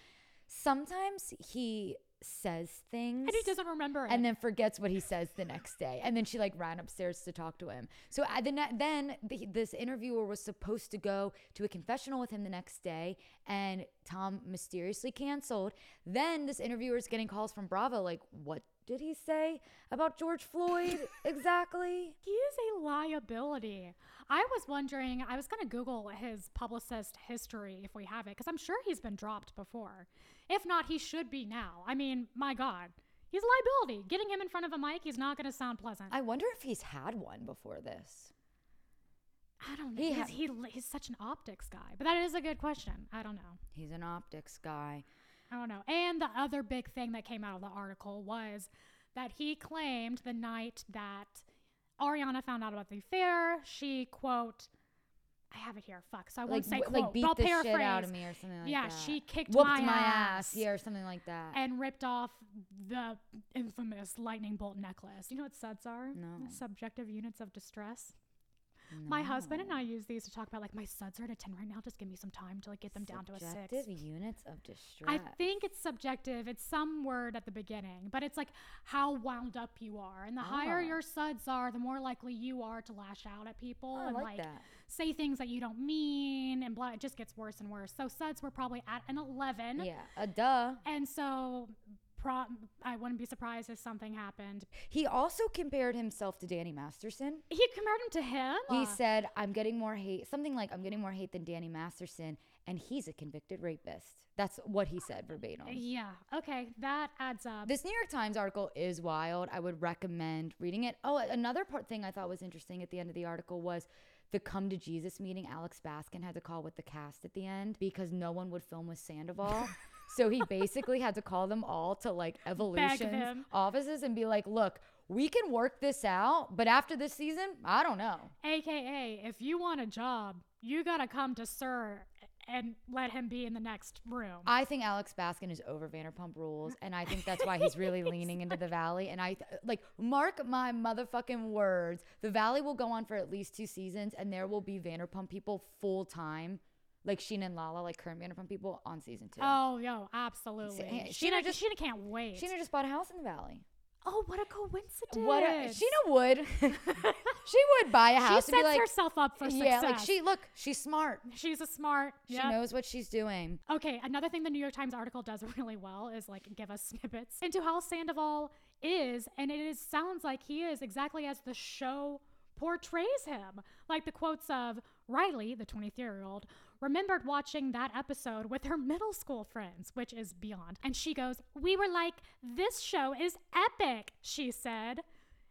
sometimes he says things and he doesn't remember it. and then forgets what he says the next day. And then she like ran upstairs to talk to him. So uh, the ne- then the, this interviewer was supposed to go to a confessional with him the next day, and Tom mysteriously canceled. Then this interviewer is getting calls from Bravo, like, what did he say about George Floyd exactly? He is a liability. I was wondering, I was going to Google his publicist history if we have it, because I'm sure he's been dropped before. If not, he should be now. I mean, my God. He's a liability. Getting him in front of a mic, he's not going to sound pleasant. I wonder if he's had one before this. I don't know. He he's, ha- he, he's such an optics guy. But that is a good question. I don't know. He's an optics guy. I don't know. And the other big thing that came out of the article was that he claimed the night that Ariana found out about the affair, she quote, I have it here. Fuck. So I Like, won't say quote. like beat I'll the paraphrase. shit out of me or something like yeah, that. Yeah, she kicked Whooped my, my ass. ass. Yeah, or something like that. And ripped off the infamous lightning bolt necklace. You know what SUDs are? No. Subjective units of distress. My husband and I use these to talk about like my suds are at a 10 right now. Just give me some time to like get them down to a six. Subjective units of distress. I think it's subjective. It's some word at the beginning, but it's like how wound up you are. And the higher Oh. your suds are, the more likely you are to lash out at people Oh, and like like say things that you don't mean and blah. It just gets worse and worse. So suds were probably at an 11. Yeah, a duh. And so pro- I wouldn't be surprised if something happened. He also compared himself to Danny Masterson. He compared him to him. He said, I'm getting more hate, something like, I'm getting more hate than Danny Masterson, and he's a convicted rapist. That's what he said verbatim. yeah. Okay. That adds up. This New York Times article is wild. I would recommend reading it. Oh, another part thing I thought was interesting at the end of the article was the come to Jesus meeting. Alex Baskin had to call with the cast at the end because no one would film with Sandoval. so he basically had to call them all to like Evolution's them. offices and be like, look, we can work this out, but after this season, I don't know. AKA, if you want a job, you got to come to SUR and let him be in the next room. I think Alex Baskin is over Vanderpump Rules, and I think that's why he's really leaning into the Valley. And I like mark my motherfucking words: the Valley will go on for at least two seasons, and there will be Vanderpump people full time, like Scheana and Lala, like current Vanderpump people on season two. Oh, yo, absolutely. Scheana Scheana, just- Scheana can't wait. Scheana just bought a house in the Valley. oh, what a coincidence. What a, Scheana would, she would buy a house. She sets and be like, herself up for success. yeah, like she look, she's smart. She's a smart. She yep. knows what she's doing. Okay, another thing the New York Times article does really well is like give us snippets into how Sandoval is, and it is sounds like he is exactly as the show portrays him. Like the quotes of Riley, the 23 year old, remembered watching that episode with her middle school friends, which is beyond. And she goes, We were like, this show is epic, she said.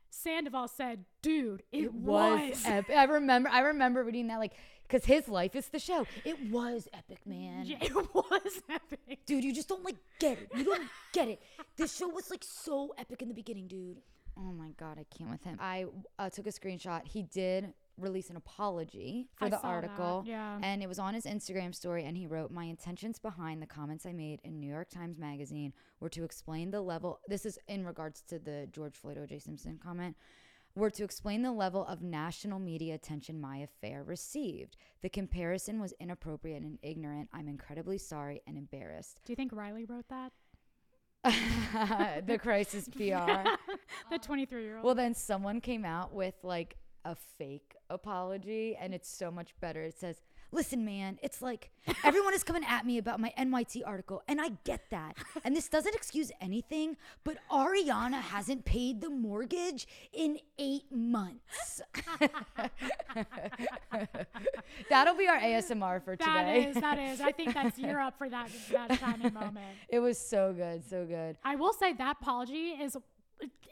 Sandoval said, Dude, it, was. epic. I remember. I remember reading that, like, because his life is the show. It was epic, man. Yeah, it was epic. Dude, you just don't like get it. You don't get it. This show was like so epic in the beginning, dude. Oh my god, I can't with him. I uh, took a screenshot. He did release an apology for I the saw that, article, yeah. and it was on his Instagram story. And he wrote, "My intentions behind the comments I made in New York Times Magazine were to explain the level. This is in regards to the George Floyd O.J. Simpson comment." Were to explain the level of national media attention my affair received. The comparison was inappropriate and ignorant. I'm incredibly sorry and embarrassed. Do you think Riley wrote that? the crisis PR. the 23 year old. Well, then someone came out with like a fake apology, and it's so much better. It says, Listen, man, it's like everyone is coming at me about my NYT article, and I get that. And this doesn't excuse anything, but Ariana hasn't paid the mortgage in eight months. That'll be our ASMR for That today. is, that is. I think that's you're up for that that shining moment. it was so good, so good. I will say that apology is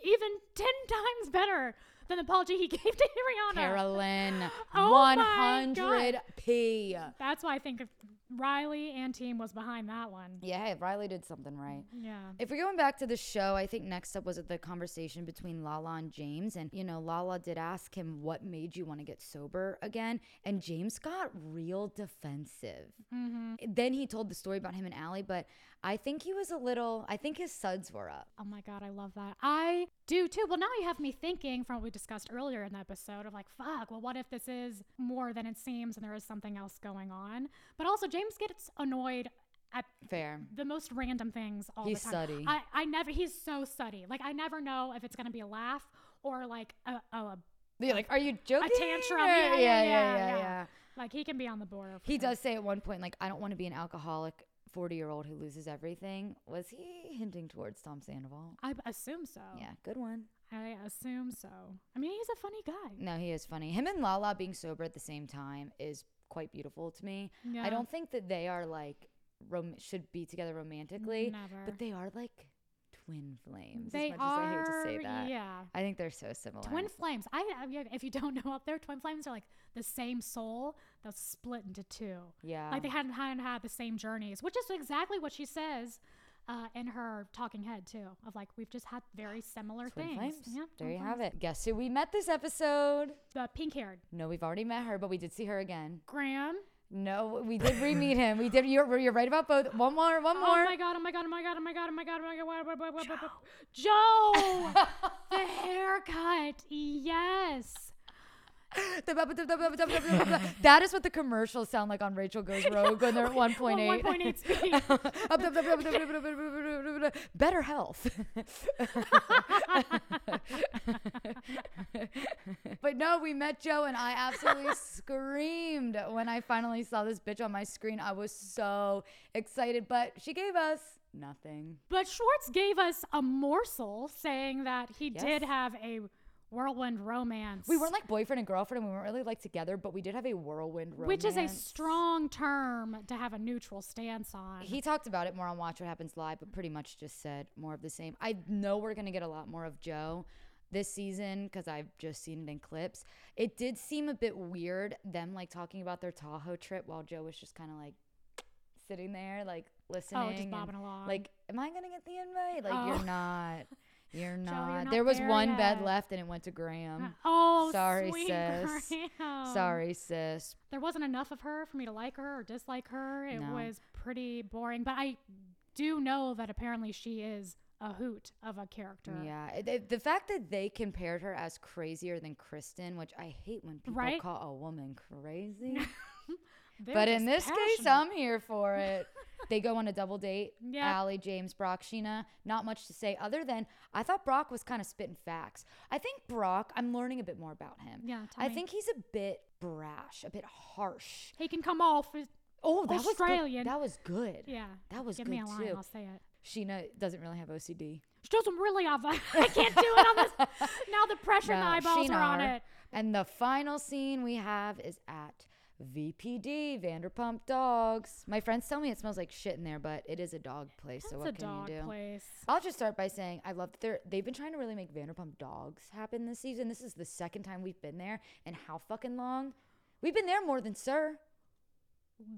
even ten times better than the apology he gave to Ariana. Carolyn, Oh my 100 P. That's why I think if Riley and team was behind that one. Yeah, hey, Riley did something right. Yeah. If we're going back to the show, I think next up was the conversation between Lala and James. And, you know, Lala did ask him what made you want to get sober again. And James got real defensive. Mm-hmm. Then he told the story about him and Ally, but I think he was a little, I think his suds were up. Oh my god, I love that. I do too. Well, now you have me thinking from what we discussed earlier in the episode of like, fuck, well, what if this is more than it seems and there is something else going on? But also, James gets annoyed at Fair. the most random things all He's the time. suddy. I, I never, he's so suddy. Like, I never know if it's going to be a laugh or like a, a, You're like, are you joking? A tantrum. Or- Yeah, yeah, yeah, yeah, yeah. like he can be on the border. He does say at one point, like, I don't want to be an alcoholic 40 year old who loses everything. Was he hinting towards Tom Sandoval? I assume so. Yeah, good one. I assume so. I mean, he's a funny guy. No, he is funny. Him and Lala being sober at the same time is quite beautiful to me. Yeah. I don't think that they are like rom- should be together romantically, Never. but they are like twin flames. They as much are. as I hate to say that. Yeah. I think they're so similar. Twin flames. I, I mean, if you don't know out there, twin flames are like the same soul that's split into two. Yeah. Like they hadn't, hadn't had the same journeys, which is exactly what she says uh, in her talking head too. Of like we've just had very similar Twin things. flames. Yeah, there you have it. Guess who we met this episode? The pink haired No, we've already met her, but we did see her again. Graham. No, we did re-meet him. We did. You're, you're right about both. One more. One more. Oh my god! Oh my god! Oh my god! Oh my god! Oh my god! Oh my god! What- Jo, the haircut. Yes. that is what the commercials sound like on Rachel Goes Rogue when they're at 1.8. 1.8 speed. Better health. but no, we met Jo and I absolutely screamed when I finally saw this bitch on my screen. I was so excited, but she gave us nothing. But Schwartz gave us a morsel saying that he Yes. did have a whirlwind romance. We weren't like boyfriend and girlfriend, and we weren't really like together, but we did have a whirlwind romance. which is a strong term to have a neutral stance on. He talked about it more on Watch What Happens Live, but pretty much just said more of the same. I know we're going to get a lot more of Jo this season because I've just seen it in clips. It did seem a bit weird, them like talking about their Tahoe trip while Jo was just kind of like sitting there, like listening. oh, just and, bobbing along. Like, am I going to get the invite? Like, Oh. you're not. You're not. not There was there one bed left and it went to Graham. oh, sorry, sis. Graham. Sorry, sis. There wasn't enough of her for me to like her or dislike her. It No. was pretty boring. But I do know that apparently she is a hoot of a character. Yeah, eh, it- it- the fact that they compared her as crazier than Kristen, which I hate when people Right? call a woman crazy. But in this case. I'm here for it. They go on a double date. Yep. Ally, James, Brock, Scheana. Not much to say other than I thought Brock was kind of spitting facts. I think Brock, I'm learning a bit more about him. Yeah, I me. think he's a bit brash, a bit harsh. he can come off. as- Oh, that Australian. was good. That was good. Yeah. That was Give good me a line. too. I'll say it. Scheana doesn't really have OCD. She doesn't really have. I can't do it on this. Now the pressure and the No, eyeballs are on it. And the final scene we have is at VPD, Vanderpump Dogs. My friends tell me it smells like shit in there, but it is a dog place. so what can you do? place. I'll just start by saying I love they've been trying to really make Vanderpump Dogs happen this season. This is the second time we've been there, and how fucking long? We've been there more than SUR.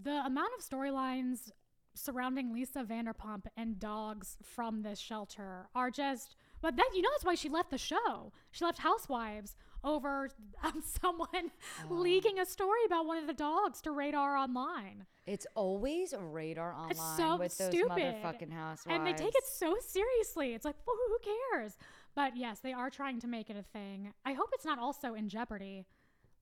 The amount of storylines surrounding Lisa Vanderpump and dogs from this shelter are just. But that you know that's why she left the show. She left Housewives over um, someone Oh. leaking a story about one of the dogs to Radar Online. It's always radar online It's so with those stupid. motherfucking housewives. And they take it so seriously. It's like, well, who cares? But yes, they are trying to make it a thing. I hope it's not also in jeopardy,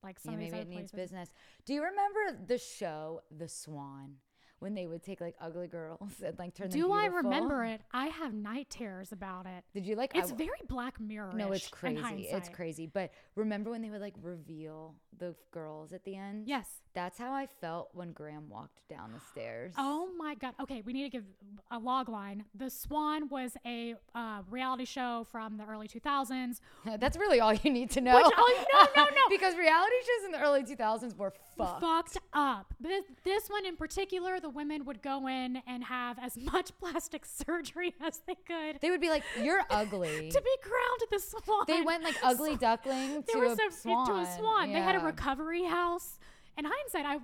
like some Yeah, maybe it needs business. Do you remember the show The Swan? When they would take like ugly girls and like turn them into Do I remember it? I have night terrors about it. Did you like? I It's w- very Black Mirror. no, it's crazy. It's crazy. But remember when they would like reveal the girls at the end? Yes. That's how I felt when Graham walked down the stairs. Oh my God. Okay, we need to give a log line. The Swan was a uh, reality show from the early 2000s. That's really all you need to know. Which- oh, no, no, no. because reality shows in the early 2000s were fucked. Fucked up. This, this one in particular, the women would go in and have as much plastic surgery as they could They would be like, "You're ugly." to be crowned the Swan. they went like ugly So- duckling they to were a so swan. to a swan. They had a recovery house. In hindsight, I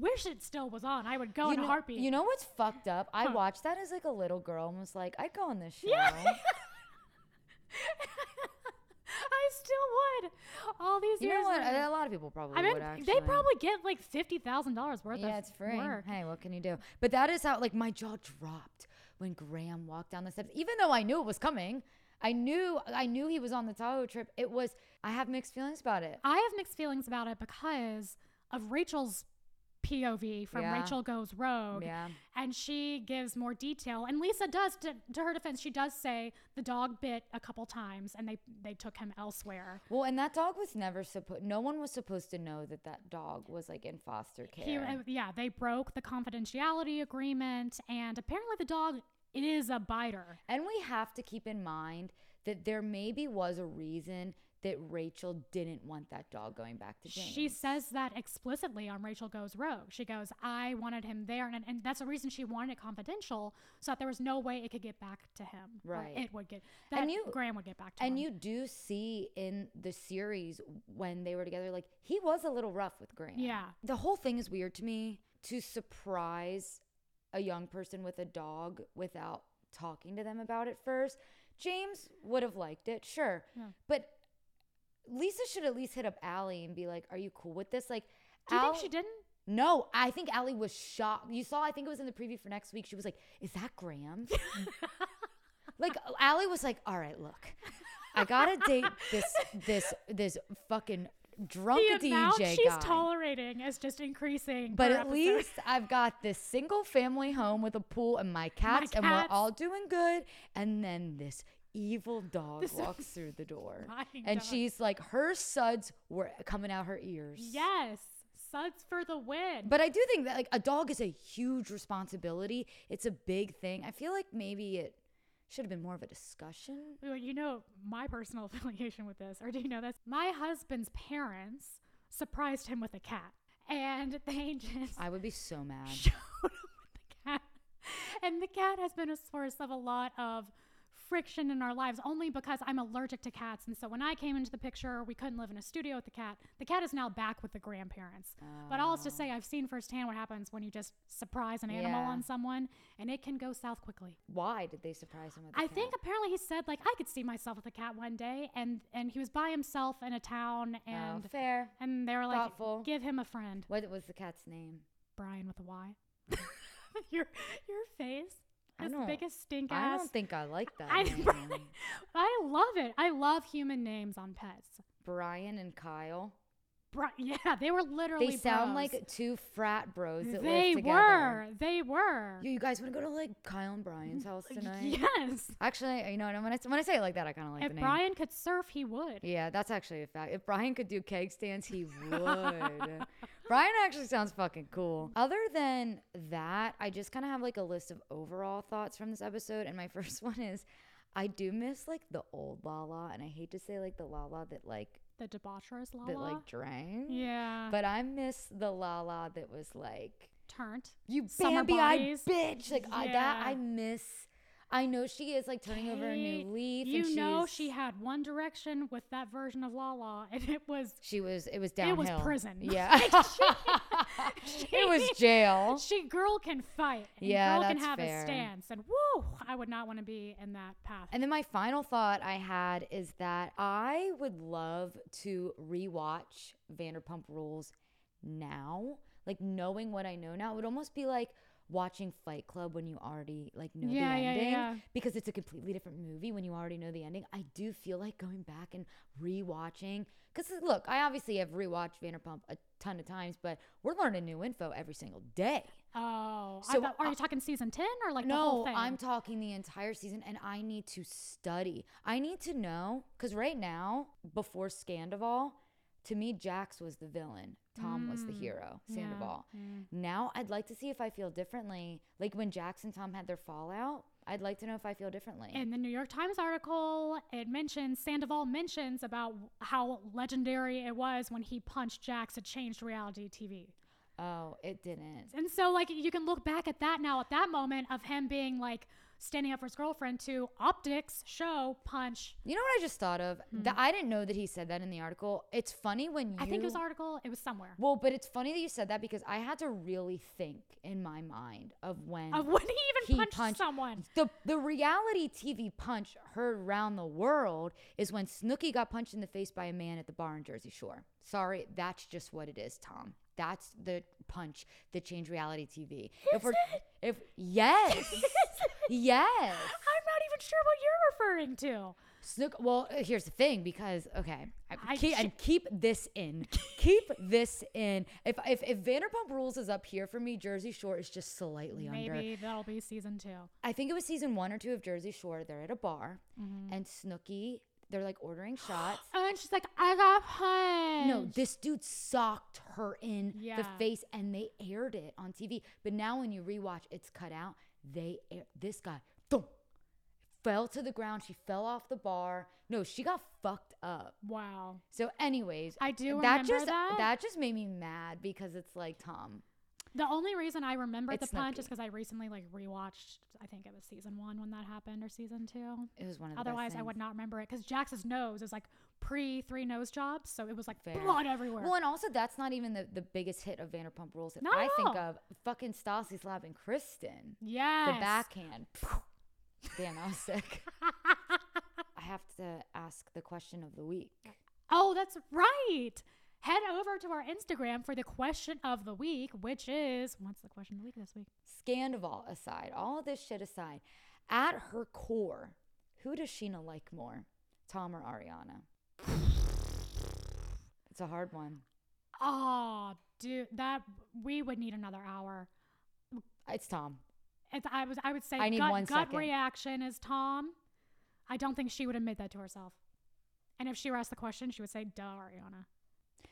wish it still was on. I would go You in know, a heartbeat. you know what's fucked up? I Huh. watched that as like a little girl and was like, I'd go on this show. Yeah. I still would. All these You years. You know what? later. A lot of people probably I mean, would actually. they probably get like fifty thousand dollars worth Yeah, of it's free. work. Hey, what can you do? But that is how like my jaw dropped when Graham walked down the steps. Even though I knew it was coming, I knew I knew he was on the Tahoe trip. It was I have mixed feelings about it. I have mixed feelings about it because of Rachel's POV from Yeah. Rachel Goes Rogue. Yeah. And she gives more detail. And Lisa does, to, to her defense, she does say the dog bit a couple times and they, they took him elsewhere. Well, and that dog was never supposed. No one was supposed to know that that dog was like in foster care. He, uh, yeah, they broke the confidentiality agreement. And apparently the dog is a biter. And we have to keep in mind that there maybe was a reason that Rachel didn't want that dog going back to James. She says that explicitly on Rachel Goes Rogue. She goes, I wanted him there. And, and that's the reason she wanted it confidential so that there was no way it could get back to him. Right. It would get, that And you- Graham would get back to him. and you do see in the series when they were together, like he was a little rough with Graham. Yeah. The whole thing is weird to me to surprise a young person with a dog without talking to them about it first. James would have liked it, sure. Yeah. But Lisa should at least hit up Ally and be like, Are you cool with this? Like, Do you Al- think she didn't? No, I think Ally was shocked. You saw, I think it was in the preview for next week. She was like, "Is that Graham?" like Ally was like, "All right, look, I gotta date this this this fucking drunk the amount DJ she's guy." tolerating is just increasing. but at episode. least I've got this single family home with a pool and my cats, and we're all doing good. And then this evil dog This walks through the door, and dog. she's like, her suds were coming out her ears. yes, suds for the win. But I do think that like a dog is a huge responsibility. It's a big thing. I feel like maybe it should have been more of a discussion. Well, you know my personal affiliation with this, or do you know this? My husband's parents surprised him with a cat, and they just I would be so mad. showed him with the cat, and the cat has been a source of a lot of friction in our lives only because I'm allergic to cats and so when I came into the picture we couldn't live in a studio with the cat the cat is now back with the grandparents but all is to oh. say I've seen firsthand what happens when you just surprise an animal Yeah. on someone and it can go south quickly Why did they surprise him with? the I cat? think apparently he said like I could see myself with a cat one day, and and he was by himself in a town, Oh, and fair. and they were like, Thoughtful. give him a friend, What was the cat's name? Brian with a Y. your your face, I as don't- big as stink I don't think I like that. I, name. I love it. I love human names on pets. Brian and Kyle. Bri- yeah, they were literally. They sound bros. like two frat bros that they live together. They were. They were. You, you guys want to go to like Kyle and Brian's house tonight? Yes. Actually, you know, what, when I when I say it like that, I kind of like if the name. If Brian could surf, he would. Yeah, that's actually a fact. If Brian could do keg stands, he would. Brian actually sounds fucking cool. Other than that, I just kind of have like a list of overall thoughts from this episode. And my first one is I do miss like the old Lala. And I hate to say like the Lala that like, The debaucherous Lala. that like drank. yeah. But I miss the Lala that was like, Turned. you Bambi eyed bitch. Like I, that I miss. I know she is like turning over a new leaf. You know she had one direction with that version of Lala, and it was She was. It was downhill. It was prison. Yeah. it was jail. she girl can fight. And Yeah, girl can that's have fair. a stance, and woo, I would not want to be in that path. And then my final thought I had is that I would love to rewatch Vanderpump Rules now. Like knowing what I know now, it would almost be like watching Fight Club when you already like know Yeah, the ending yeah. because it's a completely different movie when you already know the ending. I do feel like going back and rewatching because look, I obviously have rewatched Vanderpump a ton of times, but we're learning new info every single day. Oh, I So, thought- are you talking season ten or like the whole No, thing? I'm talking the entire season, and I need to study. I need to know because right now, before Scandoval, to me, Jax was the villain. Tom was the hero. Mm, yeah, Sandoval. mm. Now, I'd like to see if I feel differently. Like when Jax and Tom had their fallout, I'd like to know if I feel differently. In the New York Times article, it mentions Sandoval mentions about how legendary it was when he punched Jax. It changed reality TV. oh, it didn't. And so, like, you can look back at that now, at that moment of him being like standing up for his girlfriend to optics, show, punch. You know what I just thought of? Hmm. That I didn't know that he said that in the article. It's funny when you. I think it was article. It was somewhere Well, but it's funny that you said that because I had to really think in my mind of when of when he even he punched, punched- someone. the the reality TV punch heard around the world is when Snooki got punched in the face by a man at the bar in Jersey Shore. Sorry, that's just what it is, Tom. That's the punch that changed reality TV. if we're if yes. yes. I'm not even sure what you're referring to. Snook. Well, uh, here's the thing, because okay, I, keep, sh- and keep this in. keep this in. If if if Vanderpump Rules is up here for me, Jersey Shore is just slightly under. Maybe that'll be season two. I think it was season one or two of Jersey Shore. They're at a bar, Mm-hmm. and Snooki, they're like ordering shots. And she's like, I got punched. No, this dude socked her in the face, and they aired it on TV. But now, when you rewatch, it's cut out. They air, this guy thump, fell to the ground. She fell off the bar. No, she got fucked up. Wow. So, anyways, I do that just that. just made me mad because it's like Tom. The only reason I remember It's the punch is because I recently like rewatched. I think it was season one when that happened, or season two. It was one of the Otherwise, best I would not remember it because Jax's nose is like pre three nose jobs, so it was like Fair. blood everywhere. Well, and also that's not even the, the biggest hit of Vanderpump Rules that Not I at think all. of. Fucking Stassi slapping Kristen. yes. The backhand. Damn, I was sick. I have to ask the question of the week. Oh, that's right. Head over to our Instagram for the question of the week, which is what's the question of the week this week? Scandoval aside, all of this shit aside, at her core, who does Scheana like more, Tom or Ariana? It's a hard one. Oh, dude, that we would need another hour. It's Tom. It's, I was I would say I need gut, one gut second. reaction is Tom. I don't think she would admit that to herself. And if she were asked the question, she would say, "Duh, Ariana."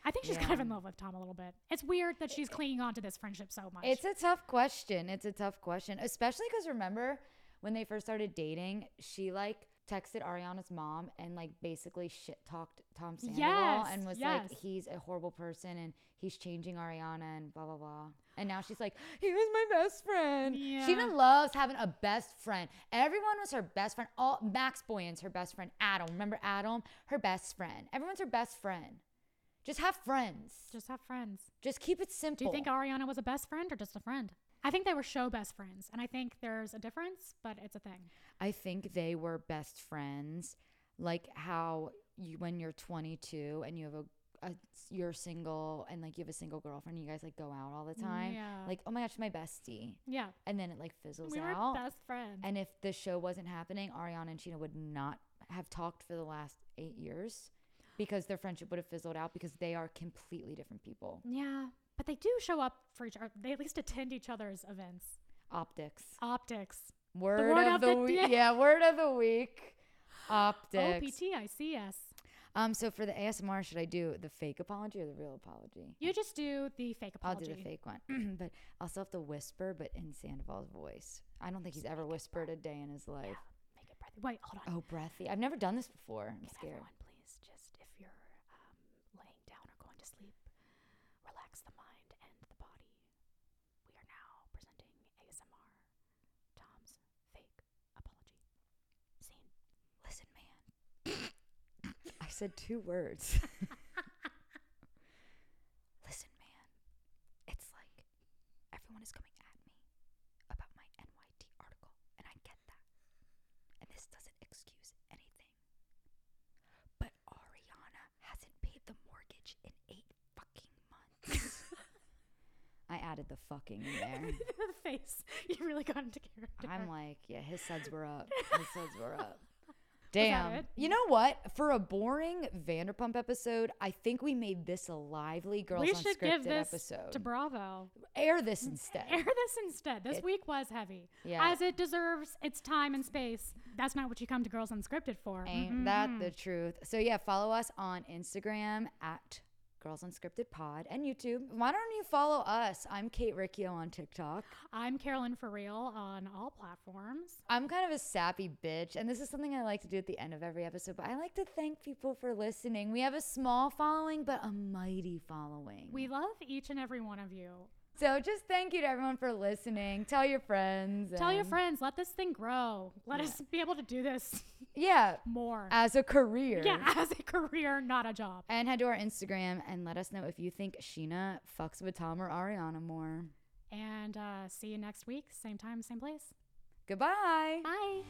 I think she's kind of in love with Tom a little bit. It's weird that she's clinging on to this friendship so much. It's a tough question. It's a tough question, especially because remember when they first started dating, she like texted Ariana's mom and like basically shit talked Tom Sandoval Yes, and was yes. like, he's a horrible person and he's changing Ariana and blah blah blah. And now she's like, he was my best friend. Yeah. even loves having a best friend. Everyone was her best friend. All Max Boyens's her best friend. Adam, remember Adam? Her best friend. Everyone's her best friend. Just have friends. Just, have friends. Just keep it simple. Do you think Ariana was a best friend or just a friend? I think they were show best friends, and I think there's a difference, but it's a thing. I think they were best friends, like how you when you're 22 and you have a, a you're single and like you have a single girlfriend, you guys like go out all the time. Yeah. Like oh my gosh, my bestie, Yeah, and then it like fizzles we were out. best friends. And if the show wasn't happening, Ariana and Scheana would not have talked for the last eight years because their friendship would have fizzled out because they are completely different people. yeah, but they do show up for each other. They at least attend each other's events. Optics. Optics. Word, word of, of the, the week. day. Yeah, word of the week. Optics. OPTICS. Um, so for the ASMR, should I do the fake apology or the real apology? You just do the fake apology. I'll do the fake one, but I'll still have to whisper, but in Sandoval's voice. I don't think he's ever whispered a day in his life. Make it breathy. Wait, hold on. Oh, breathy! I've never done this before. I'm scared. everyone please just, if you're um, laying down or going to sleep, relax the mind and the body. We are now presenting ASMR, Tom's fake apology. Scene. Listen, man. I said two words. Listen, man. It's like everyone is coming at me about my NYT article, and I get that. And this doesn't excuse anything. But Ariana hasn't paid the mortgage in eight fucking months. I added the fucking in there. the face. You really got into character. I'm like, yeah, his suds were up. His suds were up. That Damn. You know what? For a boring Vanderpump episode, I think we made this a lively Girls we Unscripted should give this episode. to Bravo. Air this instead. Air this instead. This It- week was heavy. Yeah. As it deserves its time and space. That's not what you come to Girls Unscripted for. Ain't that Mhm. the truth? So yeah, follow us on Instagram at Girls Unscripted Pod and YouTube. Why don't you follow us? I'm Kate Riccio on TikTok. I'm Carolyn for real on all platforms. I'm kind of a sappy bitch, and this is something I like to do at the end of every episode. But I like to thank people for listening. We have a small following, but a mighty following. We love each and every one of you. So just thank you to everyone for listening. Tell your friends. Tell your friends, let this thing grow. Let us be able to do this Yeah, more. as a career. yeah, as a career, not a job. And head to our Instagram and let us know if you think Scheana fucks with Tom or Ariana more. And uh, see you next week, same time, same place. Goodbye. Bye.